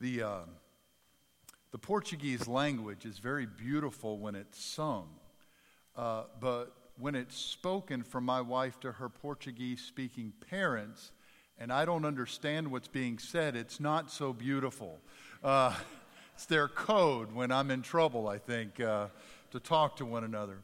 The, uh, the Portuguese language is very beautiful when it's sung, uh, but when it's spoken from my wife to her Portuguese speaking parents, and I don't understand what's being said, it's not so beautiful. Uh, it's their code when I'm in trouble, I think, uh, to talk to one another.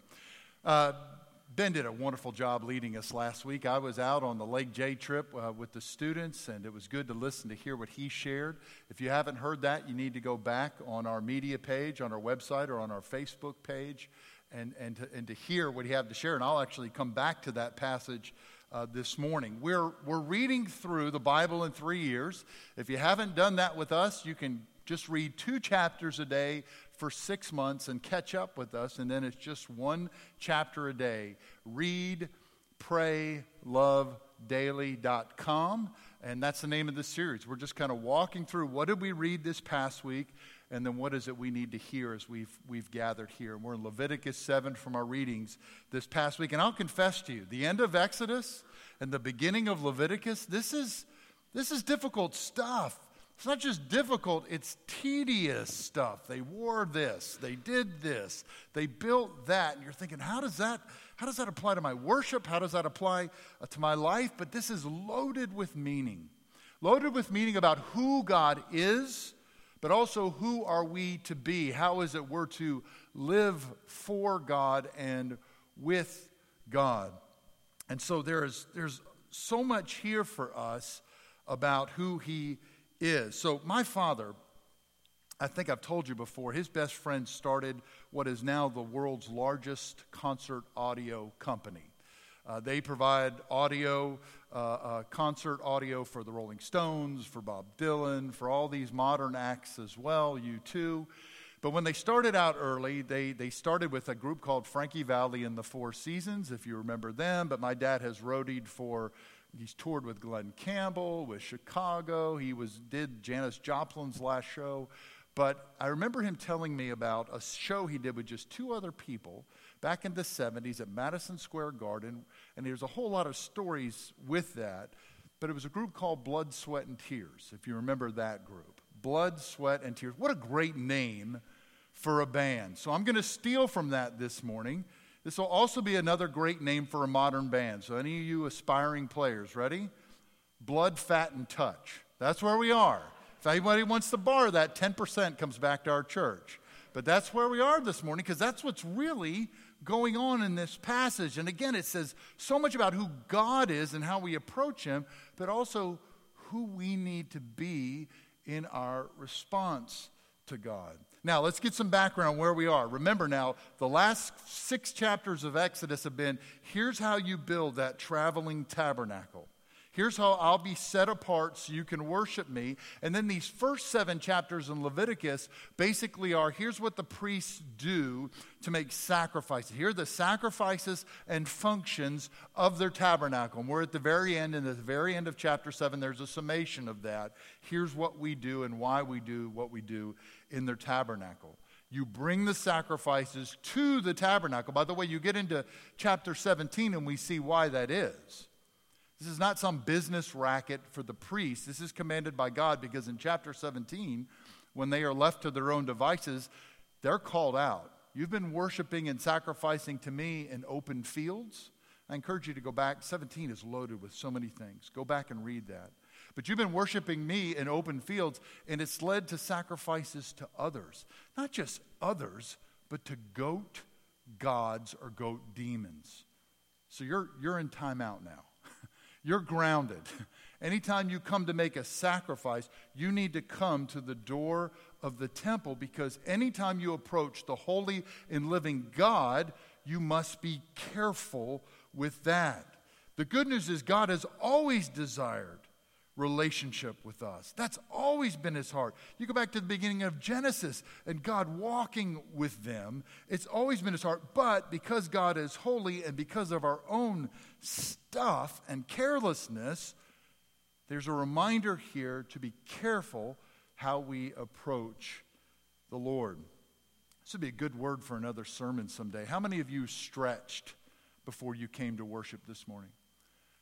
Ben did a wonderful job leading us last week. I was out on the Lake J trip uh, with the students, and it was good to listen to hear what he shared. If you haven't heard that, you need to go back on our media page, on our website, or on our Facebook page, and, and, to, and to hear what he had to share. And I'll actually come back to that passage uh, this morning. We're, we're reading through the Bible in three years. If you haven't done that with us, you can just read two chapters a day for six months and catch up with us, and then it's just one chapter a day. Read, pray, love daily.com and that's the name of the series. We're just kind of walking through what did we read this past week and then what is it we need to hear as we've, we've gathered here. And we're in leviticus 7 from our readings this past week and i'll confess to you the end of exodus and the beginning of leviticus this is this is difficult stuff it's not just difficult, it's tedious stuff. They wore this, they did this, they built that. And you're thinking, how does that, how does that apply to my worship? How does that apply uh, to my life? But this is loaded with meaning. Loaded with meaning about who God is, but also who are we to be? How is it we're to live for God and with God? And so there is, there's so much here for us about who He is. So, my father, I think I've told you before, his best friend started what is now the world's largest concert audio company. Uh, they provide audio, uh, uh, concert audio for the Rolling Stones, for Bob Dylan, for all these modern acts as well, U2. But when they started out early, they, they started with a group called Frankie Valli and the Four Seasons, if you remember them. But my dad has roadied for He's toured with Glen Campbell, with Chicago. He was did Janis Joplin's last show. But I remember him telling me about a show he did with just two other people back in the 70s at Madison Square Garden. And there's a whole lot of stories with that. But it was a group called Blood, Sweat, and Tears, if you remember that group. Blood, Sweat, and Tears. What a great name for a band. So I'm going to steal from that this morning this will also be another great name for a modern band. So, any of you aspiring players, ready? Blood, Fat, and Touch. That's where we are. If anybody wants to borrow that, 10% comes back to our church. But that's where we are this morning because that's what's really going on in this passage. And again, it says so much about who God is and how we approach Him, but also who we need to be in our response to God. Now, let's get some background where we are. Remember now, the last six chapters of Exodus have been here's how you build that traveling tabernacle. Here's how I'll be set apart so you can worship me. And then these first seven chapters in Leviticus basically are here's what the priests do to make sacrifices. Here are the sacrifices and functions of their tabernacle. And we're at the very end, and at the very end of chapter seven, there's a summation of that. Here's what we do and why we do what we do in their tabernacle. You bring the sacrifices to the tabernacle. By the way, you get into chapter 17 and we see why that is. This is not some business racket for the priests. This is commanded by God because in chapter 17, when they are left to their own devices, they're called out. You've been worshiping and sacrificing to me in open fields. I encourage you to go back. 17 is loaded with so many things. Go back and read that. But you've been worshiping me in open fields, and it's led to sacrifices to others. Not just others, but to goat gods or goat demons. So you're, you're in timeout now. You're grounded. Anytime you come to make a sacrifice, you need to come to the door of the temple because anytime you approach the holy and living God, you must be careful with that. The good news is God has always desired relationship with us. That's always been his heart. You go back to the beginning of Genesis and God walking with them, it's always been his heart. But because God is holy and because of our own stuff and carelessness, there's a reminder here to be careful how we approach the Lord. This would be a good word for another sermon someday. How many of you stretched before you came to worship this morning?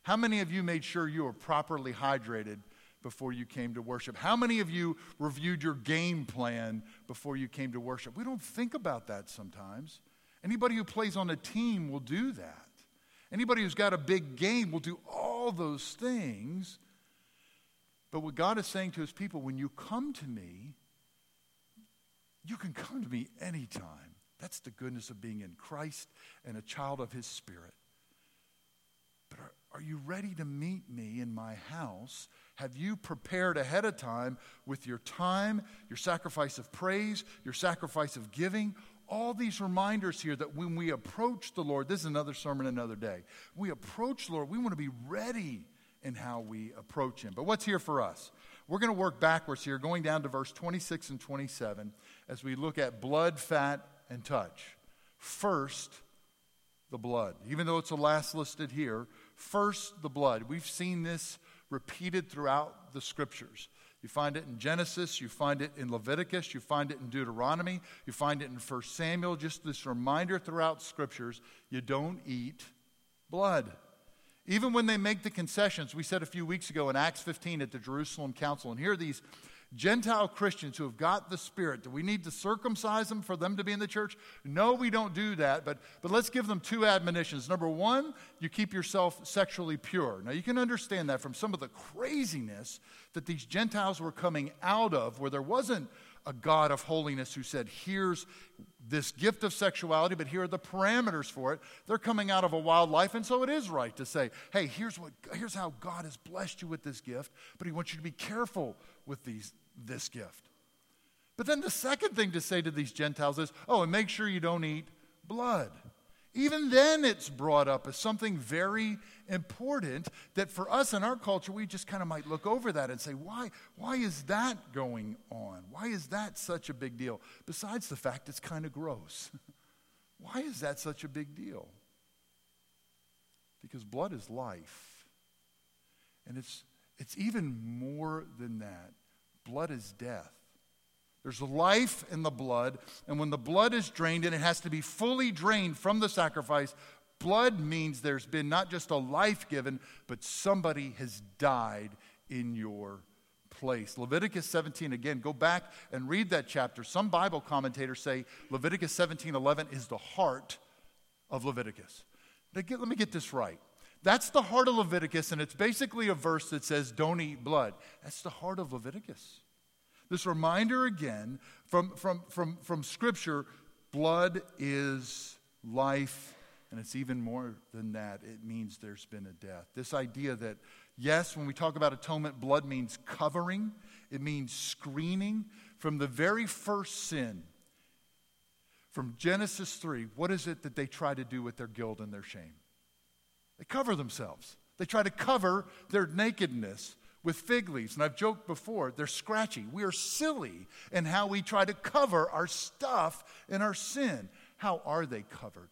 How many of you made sure you were properly hydrated before you came to worship? How many of you reviewed your game plan before you came to worship? We don't think about that sometimes. Anybody who plays on a team will do that. Anybody who's got a big game will do all those things. But what God is saying to his people, when you come to me, you can come to me anytime. That's the goodness of being in Christ and a child of his spirit. Are, you ready to meet me in my house? Have you prepared ahead of time with your time, your sacrifice of praise, your sacrifice of giving? All these reminders here that when we approach the Lord, this is another sermon another day. we approach the Lord, we want to be ready in how we approach Him. But what's here for us? We're going to work backwards here, going down to verse 26 and 27 as we look at blood, fat, and touch. First, the blood. Even though it's the last listed here, first the blood. We've seen this repeated throughout the scriptures. You find it in Genesis, you find it in Leviticus, you find it in Deuteronomy, you find it in 1 Samuel, just this reminder throughout scriptures you don't eat blood. Even when they make the concessions, we said a few weeks ago in Acts 15 at the Jerusalem Council, and here are these Gentile Christians who have got the Spirit. Do we need to circumcise them for them to be in the church? No, we don't do that, but, but let's give them two admonitions. Number one, you keep yourself sexually pure. Now, you can understand that from some of the craziness that these Gentiles were coming out of, where there wasn't a God of holiness who said, Here's this gift of sexuality, but here are the parameters for it. They're coming out of a wild life, and so it is right to say, Hey, here's, what, here's how God has blessed you with this gift, but He wants you to be careful with these, this gift. But then the second thing to say to these Gentiles is, Oh, and make sure you don't eat blood. Even then, it's brought up as something very important that for us in our culture, we just kind of might look over that and say, why, why is that going on? Why is that such a big deal? Besides the fact it's kind of gross. why is that such a big deal? Because blood is life. And it's, it's even more than that. Blood is death. There's life in the blood, and when the blood is drained, and it has to be fully drained from the sacrifice, blood means there's been not just a life given, but somebody has died in your place. Leviticus 17, again, go back and read that chapter. Some Bible commentators say Leviticus 17 11 is the heart of Leviticus. Let me get this right. That's the heart of Leviticus, and it's basically a verse that says, Don't eat blood. That's the heart of Leviticus. This reminder again from, from, from, from Scripture blood is life, and it's even more than that. It means there's been a death. This idea that, yes, when we talk about atonement, blood means covering, it means screening. From the very first sin, from Genesis 3, what is it that they try to do with their guilt and their shame? They cover themselves. They try to cover their nakedness with fig leaves. And I've joked before, they're scratchy. We are silly in how we try to cover our stuff and our sin. How are they covered?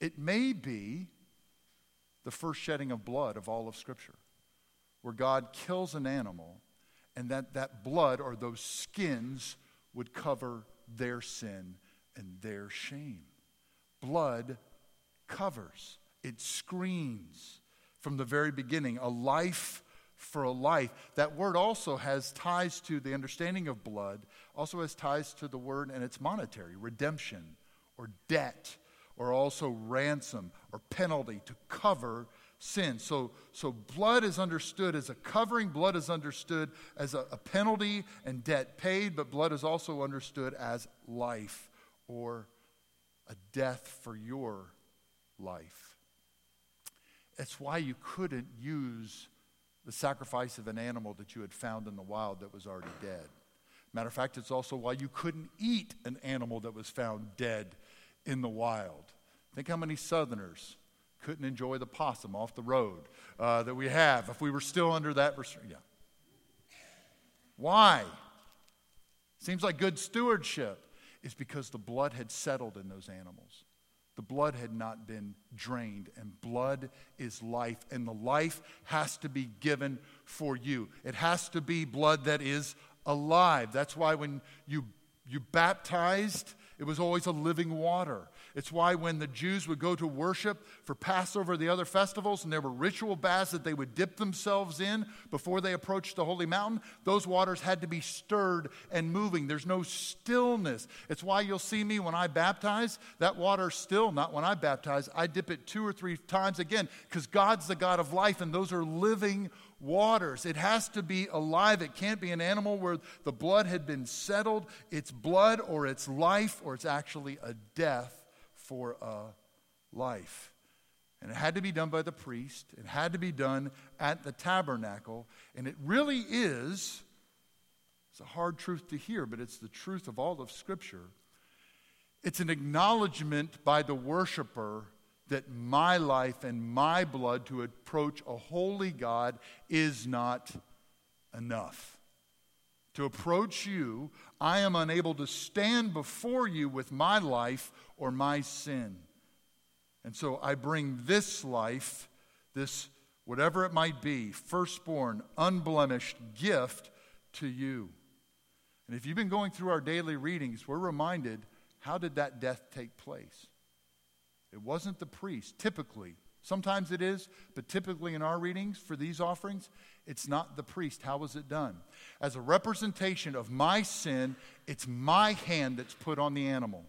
It may be the first shedding of blood of all of Scripture, where God kills an animal and that, that blood or those skins would cover their sin and their shame. Blood covers, it screens from the very beginning. A life for a life. That word also has ties to the understanding of blood, also has ties to the word, and it's monetary redemption or debt, or also ransom or penalty to cover sin. So, so blood is understood as a covering, blood is understood as a, a penalty and debt paid, but blood is also understood as life or a death for your life. It's why you couldn't use the sacrifice of an animal that you had found in the wild that was already dead. Matter of fact, it's also why you couldn't eat an animal that was found dead in the wild. Think how many Southerners couldn't enjoy the possum off the road uh, that we have if we were still under that restriction. Yeah. Why? Seems like good stewardship. It's because the blood had settled in those animals. The blood had not been drained, and blood is life, and the life has to be given for you. It has to be blood that is alive. That's why when you, you baptized, it was always a living water. It's why when the Jews would go to worship for Passover, the other festivals, and there were ritual baths that they would dip themselves in before they approached the holy mountain, those waters had to be stirred and moving. There's no stillness. It's why you'll see me when I baptize, that water still, not when I baptize, I dip it two or three times again, because God's the God of life, and those are living waters. It has to be alive. It can't be an animal where the blood had been settled. It's blood or it's life or it's actually a death for a life. And it had to be done by the priest. It had to be done at the tabernacle. And it really is, it's a hard truth to hear, but it's the truth of all of Scripture. It's an acknowledgement by the worshiper that my life and my blood to approach a holy God is not enough. To approach you, I am unable to stand before you with my life or my sin. And so I bring this life, this whatever it might be, firstborn, unblemished gift to you. And if you've been going through our daily readings, we're reminded how did that death take place? It wasn't the priest, typically. Sometimes it is, but typically in our readings for these offerings, it's not the priest. How was it done? As a representation of my sin, it's my hand that's put on the animal.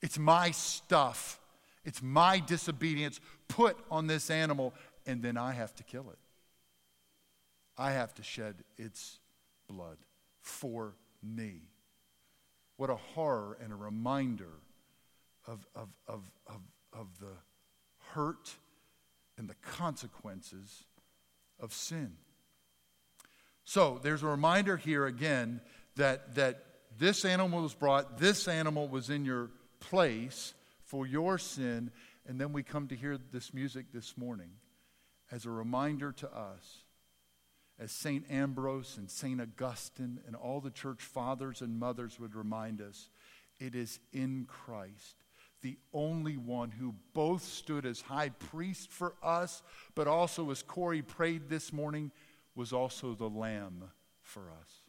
It's my stuff. It's my disobedience put on this animal, and then I have to kill it. I have to shed its blood for me. What a horror and a reminder of, of, of, of, of the hurt and the consequences of sin. So there's a reminder here again that, that this animal was brought, this animal was in your place for your sin. And then we come to hear this music this morning as a reminder to us, as St. Ambrose and St. Augustine and all the church fathers and mothers would remind us, it is in Christ, the only one who both stood as high priest for us, but also, as Corey prayed this morning, was also the lamb for us.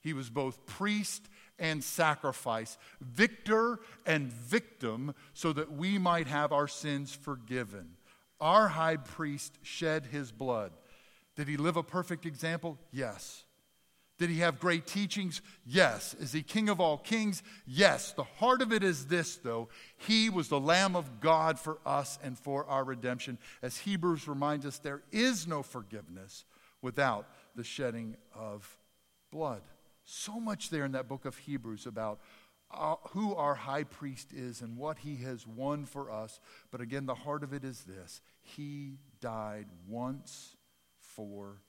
He was both priest and sacrifice, victor and victim, so that we might have our sins forgiven. Our high priest shed his blood. Did he live a perfect example? Yes. Did he have great teachings? Yes. Is he king of all kings? Yes. The heart of it is this, though. He was the Lamb of God for us and for our redemption. As Hebrews reminds us, there is no forgiveness without the shedding of blood. So much there in that book of Hebrews about uh, who our high priest is and what he has won for us. But again, the heart of it is this He died once for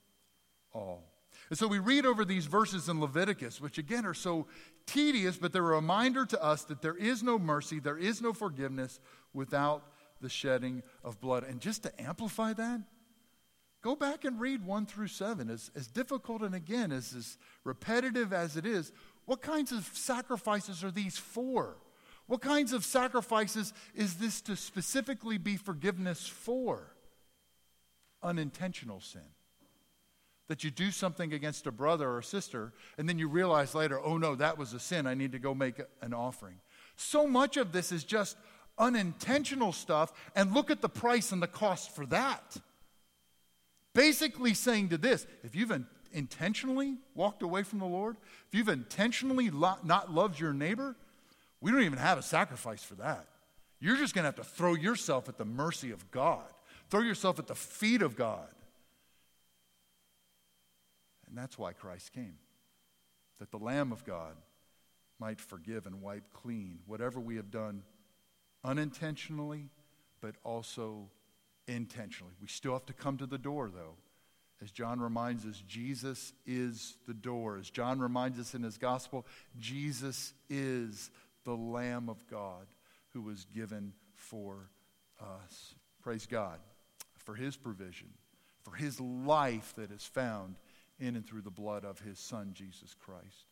all. And so we read over these verses in Leviticus, which again are so tedious, but they're a reminder to us that there is no mercy, there is no forgiveness without the shedding of blood. And just to amplify that, Go back and read 1 through 7. As, as difficult and again, as, as repetitive as it is, what kinds of sacrifices are these for? What kinds of sacrifices is this to specifically be forgiveness for? Unintentional sin. That you do something against a brother or sister, and then you realize later, oh no, that was a sin. I need to go make an offering. So much of this is just unintentional stuff, and look at the price and the cost for that. Basically, saying to this if you've intentionally walked away from the Lord, if you've intentionally not loved your neighbor, we don't even have a sacrifice for that. You're just going to have to throw yourself at the mercy of God, throw yourself at the feet of God. And that's why Christ came, that the Lamb of God might forgive and wipe clean whatever we have done unintentionally, but also intentionally. We still have to come to the door, though. As John reminds us, Jesus is the door. As John reminds us in his gospel, Jesus is the Lamb of God who was given for us. Praise God for his provision, for his life that is found in and through the blood of his Son, Jesus Christ.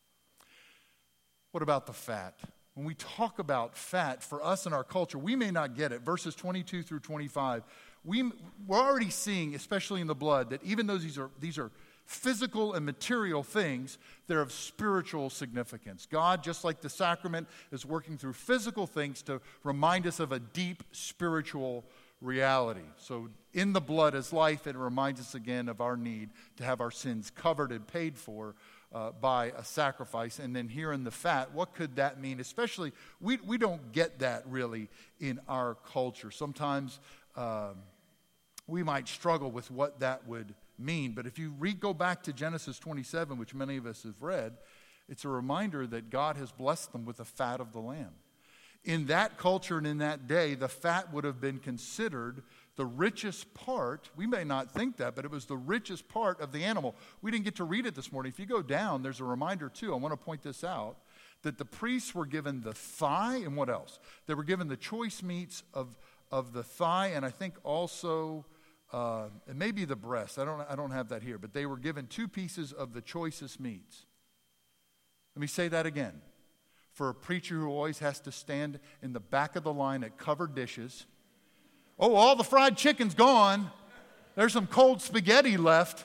What about the fat? When we talk about fat, for us in our culture, we may not get it. Verses 22 through 25 we, we're already seeing, especially in the blood, that even though these are, these are physical and material things, they're of spiritual significance. God, just like the sacrament, is working through physical things to remind us of a deep spiritual reality. So, in the blood is life, it reminds us again of our need to have our sins covered and paid for uh, by a sacrifice. And then here in the fat, what could that mean? Especially, we, we don't get that really in our culture. Sometimes um, we might struggle with what that would mean. But if you read, go back to Genesis 27, which many of us have read, it's a reminder that God has blessed them with the fat of the lamb. In that culture and in that day, the fat would have been considered the richest part. We may not think that, but it was the richest part of the animal. We didn't get to read it this morning. If you go down, there's a reminder, too. I want to point this out that the priests were given the thigh and what else? They were given the choice meats of, of the thigh, and I think also uh, it may be the breast. I don't, I don't have that here, but they were given two pieces of the choicest meats. Let me say that again. For a preacher who always has to stand in the back of the line at covered dishes, oh, all the fried chicken's gone. There's some cold spaghetti left.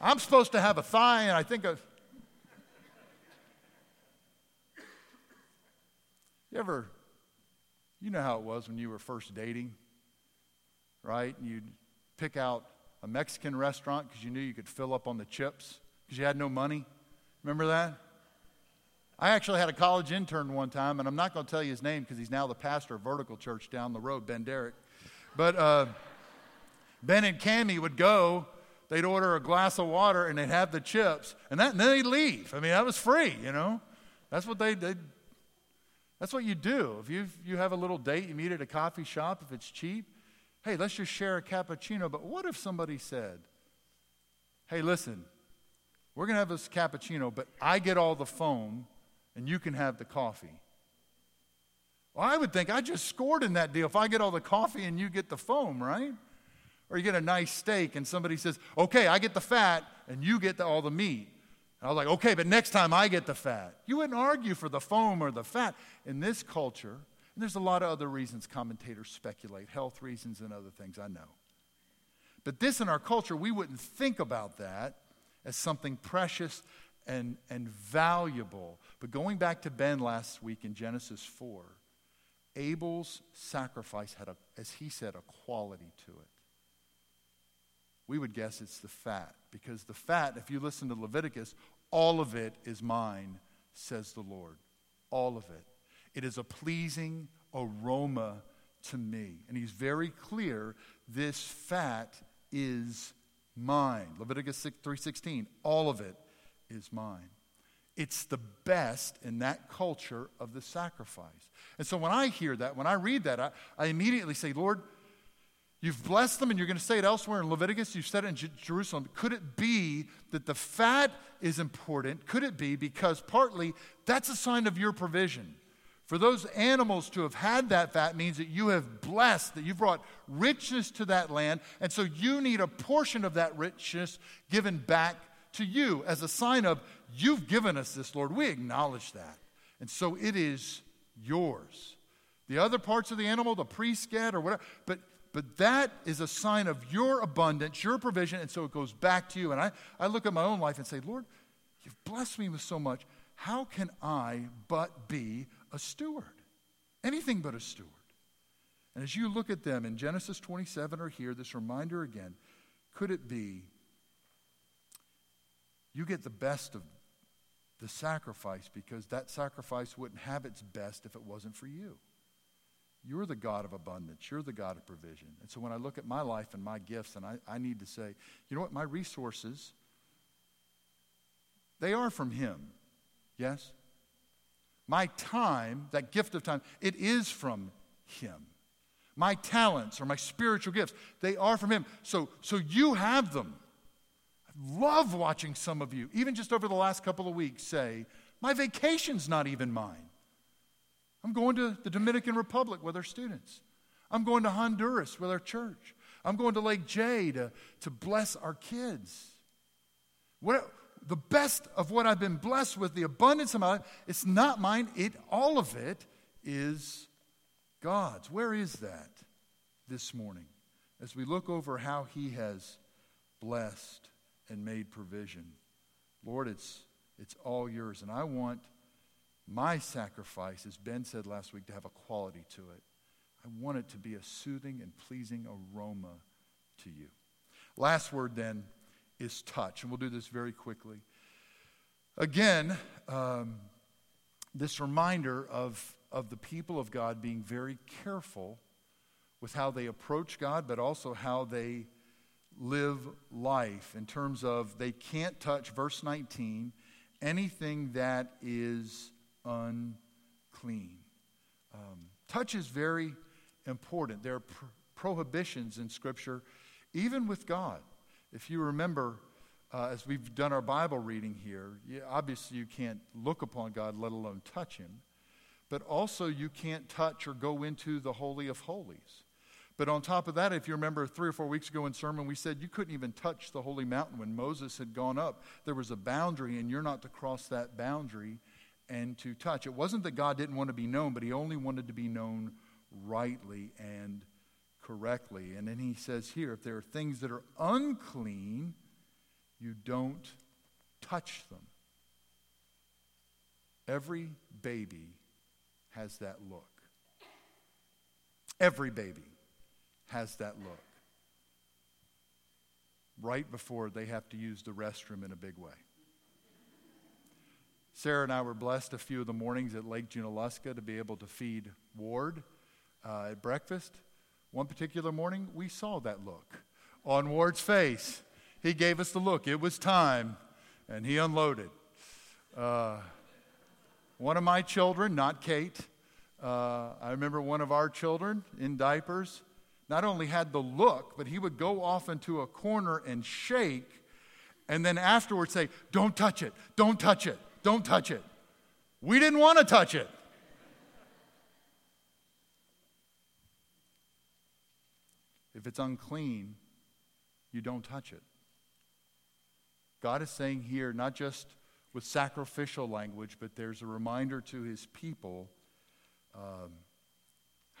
I'm supposed to have a thigh, and I think a. You ever, you know how it was when you were first dating? right? And you'd pick out a Mexican restaurant because you knew you could fill up on the chips because you had no money. Remember that? I actually had a college intern one time, and I'm not going to tell you his name because he's now the pastor of Vertical Church down the road, Ben Derrick. But uh, Ben and Cammy would go, they'd order a glass of water, and they'd have the chips, and, that, and then they'd leave. I mean, that was free, you know? That's what they did. That's what you do. If you you have a little date, you meet at a coffee shop, if it's cheap, hey, let's just share a cappuccino. But what if somebody said, hey, listen, we're going to have this cappuccino, but I get all the foam and you can have the coffee? Well, I would think I just scored in that deal if I get all the coffee and you get the foam, right? Or you get a nice steak and somebody says, okay, I get the fat and you get the, all the meat. And I was like, okay, but next time I get the fat. You wouldn't argue for the foam or the fat. In this culture, and there's a lot of other reasons commentators speculate, health reasons and other things, I know. But this in our culture, we wouldn't think about that as something precious and, and valuable. But going back to Ben last week in Genesis 4, Abel's sacrifice had, a, as he said, a quality to it. We would guess it's the fat, because the fat, if you listen to Leviticus, all of it is mine, says the Lord. All of it. It is a pleasing aroma to me. And he's very clear this fat is mine. Leviticus 3:16, all of it is mine. It's the best in that culture of the sacrifice. And so when I hear that, when I read that, I, I immediately say, Lord, You've blessed them, and you're going to say it elsewhere in Leviticus. You've said it in J- Jerusalem. Could it be that the fat is important? Could it be because partly that's a sign of your provision? For those animals to have had that fat means that you have blessed, that you've brought richness to that land, and so you need a portion of that richness given back to you as a sign of, you've given us this, Lord. We acknowledge that. And so it is yours. The other parts of the animal, the priest get or whatever, but but that is a sign of your abundance, your provision, and so it goes back to you. And I, I look at my own life and say, Lord, you've blessed me with so much. How can I but be a steward, anything but a steward. And as you look at them in Genesis 27 or here, this reminder again could it be you get the best of the sacrifice because that sacrifice wouldn't have its best if it wasn't for you? You're the God of abundance. You're the God of provision. And so when I look at my life and my gifts, and I, I need to say, you know what, my resources, they are from Him. Yes? My time, that gift of time, it is from Him. My talents or my spiritual gifts, they are from Him. So, so you have them. Love watching some of you, even just over the last couple of weeks, say, My vacation's not even mine. I'm going to the Dominican Republic with our students. I'm going to Honduras with our church. I'm going to Lake J to, to bless our kids. What, the best of what I've been blessed with, the abundance of my life, it's not mine. It, all of it is God's. Where is that this morning? As we look over how He has blessed and made provision. Lord, it's, it's all yours. And I want my sacrifice, as Ben said last week, to have a quality to it. I want it to be a soothing and pleasing aroma to you. Last word then is touch, and we'll do this very quickly. Again, um, this reminder of, of the people of God being very careful with how they approach God, but also how they live life in terms of they can't touch, verse 19, anything that is unclean. Um, touch is very important. There are pr- prohibitions in Scripture, even with God. If you remember, uh, as we've done our Bible reading here, you, obviously you can't look upon God, let alone touch Him. But also, you can't touch or go into the Holy of Holies. But on top of that, if you remember three or four weeks ago in sermon, we said you couldn't even touch the holy mountain when Moses had gone up. There was a boundary, and you're not to cross that boundary and to touch. It wasn't that God didn't want to be known, but He only wanted to be known rightly and correctly. And then He says here if there are things that are unclean, you don't touch them. Every baby has that look. Every baby has that look. Right before they have to use the restroom in a big way. Sarah and I were blessed a few of the mornings at Lake Junaluska to be able to feed Ward uh, at breakfast. One particular morning, we saw that look on Ward's face. He gave us the look. It was time, and he unloaded. Uh, one of my children, not Kate, uh, I remember one of our children in diapers, not only had the look, but he would go off into a corner and shake, and then afterwards say, Don't touch it, don't touch it, don't touch it. We didn't want to touch it. If it's unclean, you don't touch it. God is saying here, not just with sacrificial language, but there's a reminder to his people. Um,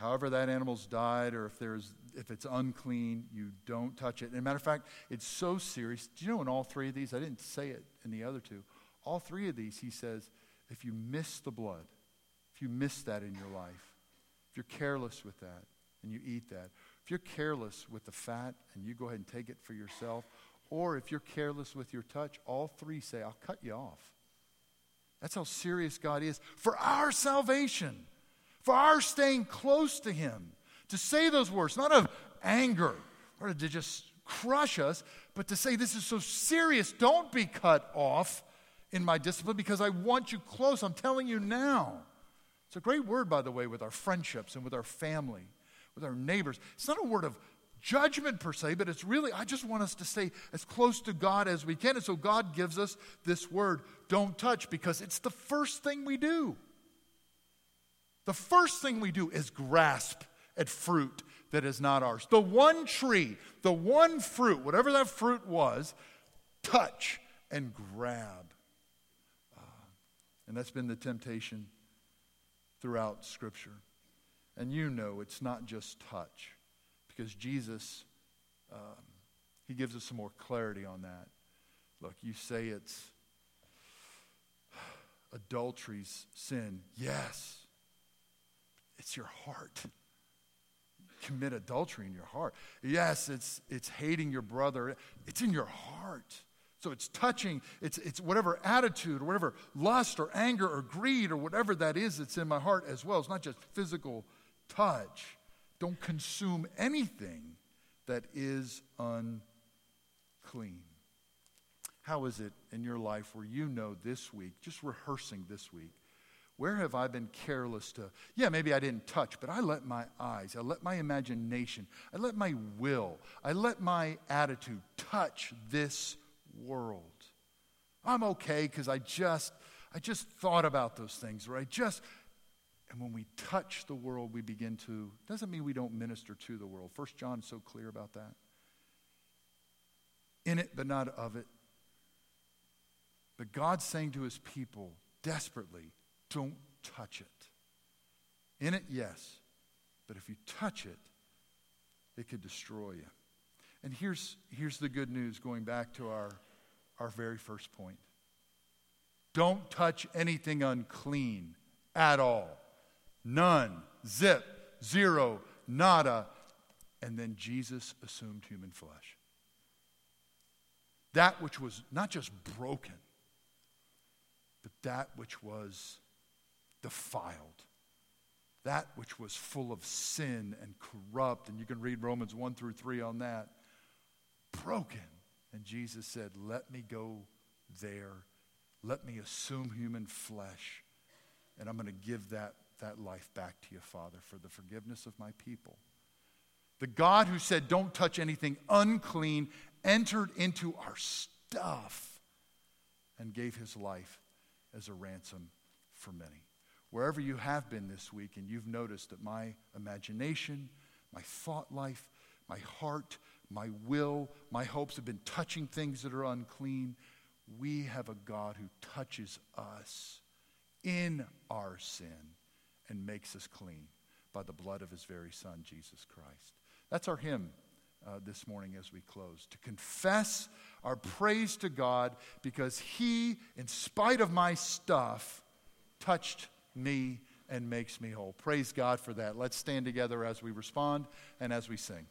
however, that animal's died, or if, there's, if it's unclean, you don't touch it. And matter of fact, it's so serious. Do you know in all three of these, I didn't say it in the other two, all three of these, he says, if you miss the blood, if you miss that in your life, if you're careless with that and you eat that, if you're careless with the fat and you go ahead and take it for yourself, or if you're careless with your touch, all three say, I'll cut you off. That's how serious God is for our salvation, for our staying close to Him. To say those words, not of anger or to just crush us, but to say, This is so serious, don't be cut off in my discipline because I want you close. I'm telling you now. It's a great word, by the way, with our friendships and with our family, with our neighbors. It's not a word of judgment per se, but it's really, I just want us to stay as close to God as we can. And so God gives us this word, don't touch, because it's the first thing we do. The first thing we do is grasp at fruit that is not ours. The one tree, the one fruit, whatever that fruit was, touch and grab. Uh, and that's been the temptation throughout Scripture. And you know it's not just touch because Jesus, um, he gives us some more clarity on that. Look, you say it's adultery's sin. Yes. It's your heart. Commit adultery in your heart. Yes, it's, it's hating your brother. It's in your heart. So it's touching, it's, it's whatever attitude or whatever lust or anger or greed or whatever that is that's in my heart as well. It's not just physical touch. Don't consume anything that is unclean. How is it in your life where you know this week, just rehearsing this week, where have I been careless to? Yeah, maybe I didn't touch, but I let my eyes, I let my imagination, I let my will, I let my attitude touch this world. I'm okay because I just, I just thought about those things, or I just, and when we touch the world, we begin to, doesn't mean we don't minister to the world. First John is so clear about that. In it, but not of it. But God's saying to his people desperately, don't touch it. In it, yes. But if you touch it, it could destroy you. And here's, here's the good news going back to our our very first point. Don't touch anything unclean at all. None. Zip. Zero. Nada. And then Jesus assumed human flesh. That which was not just broken, but that which was defiled, that which was full of sin and corrupt. And you can read Romans 1 through 3 on that. Broken. And Jesus said, Let me go there. Let me assume human flesh. And I'm going to give that, that life back to you, Father, for the forgiveness of my people. The God who said, Don't touch anything unclean, entered into our stuff and gave his life as a ransom for many. Wherever you have been this week and you've noticed that my imagination, my thought life, my heart, my will, my hopes have been touching things that are unclean, we have a God who touches us in our sin and makes us clean by the blood of his very Son, Jesus Christ. That's our hymn uh, this morning as we close. To confess our praise to God because he, in spite of my stuff, touched me and makes me whole. Praise God for that. Let's stand together as we respond and as we sing.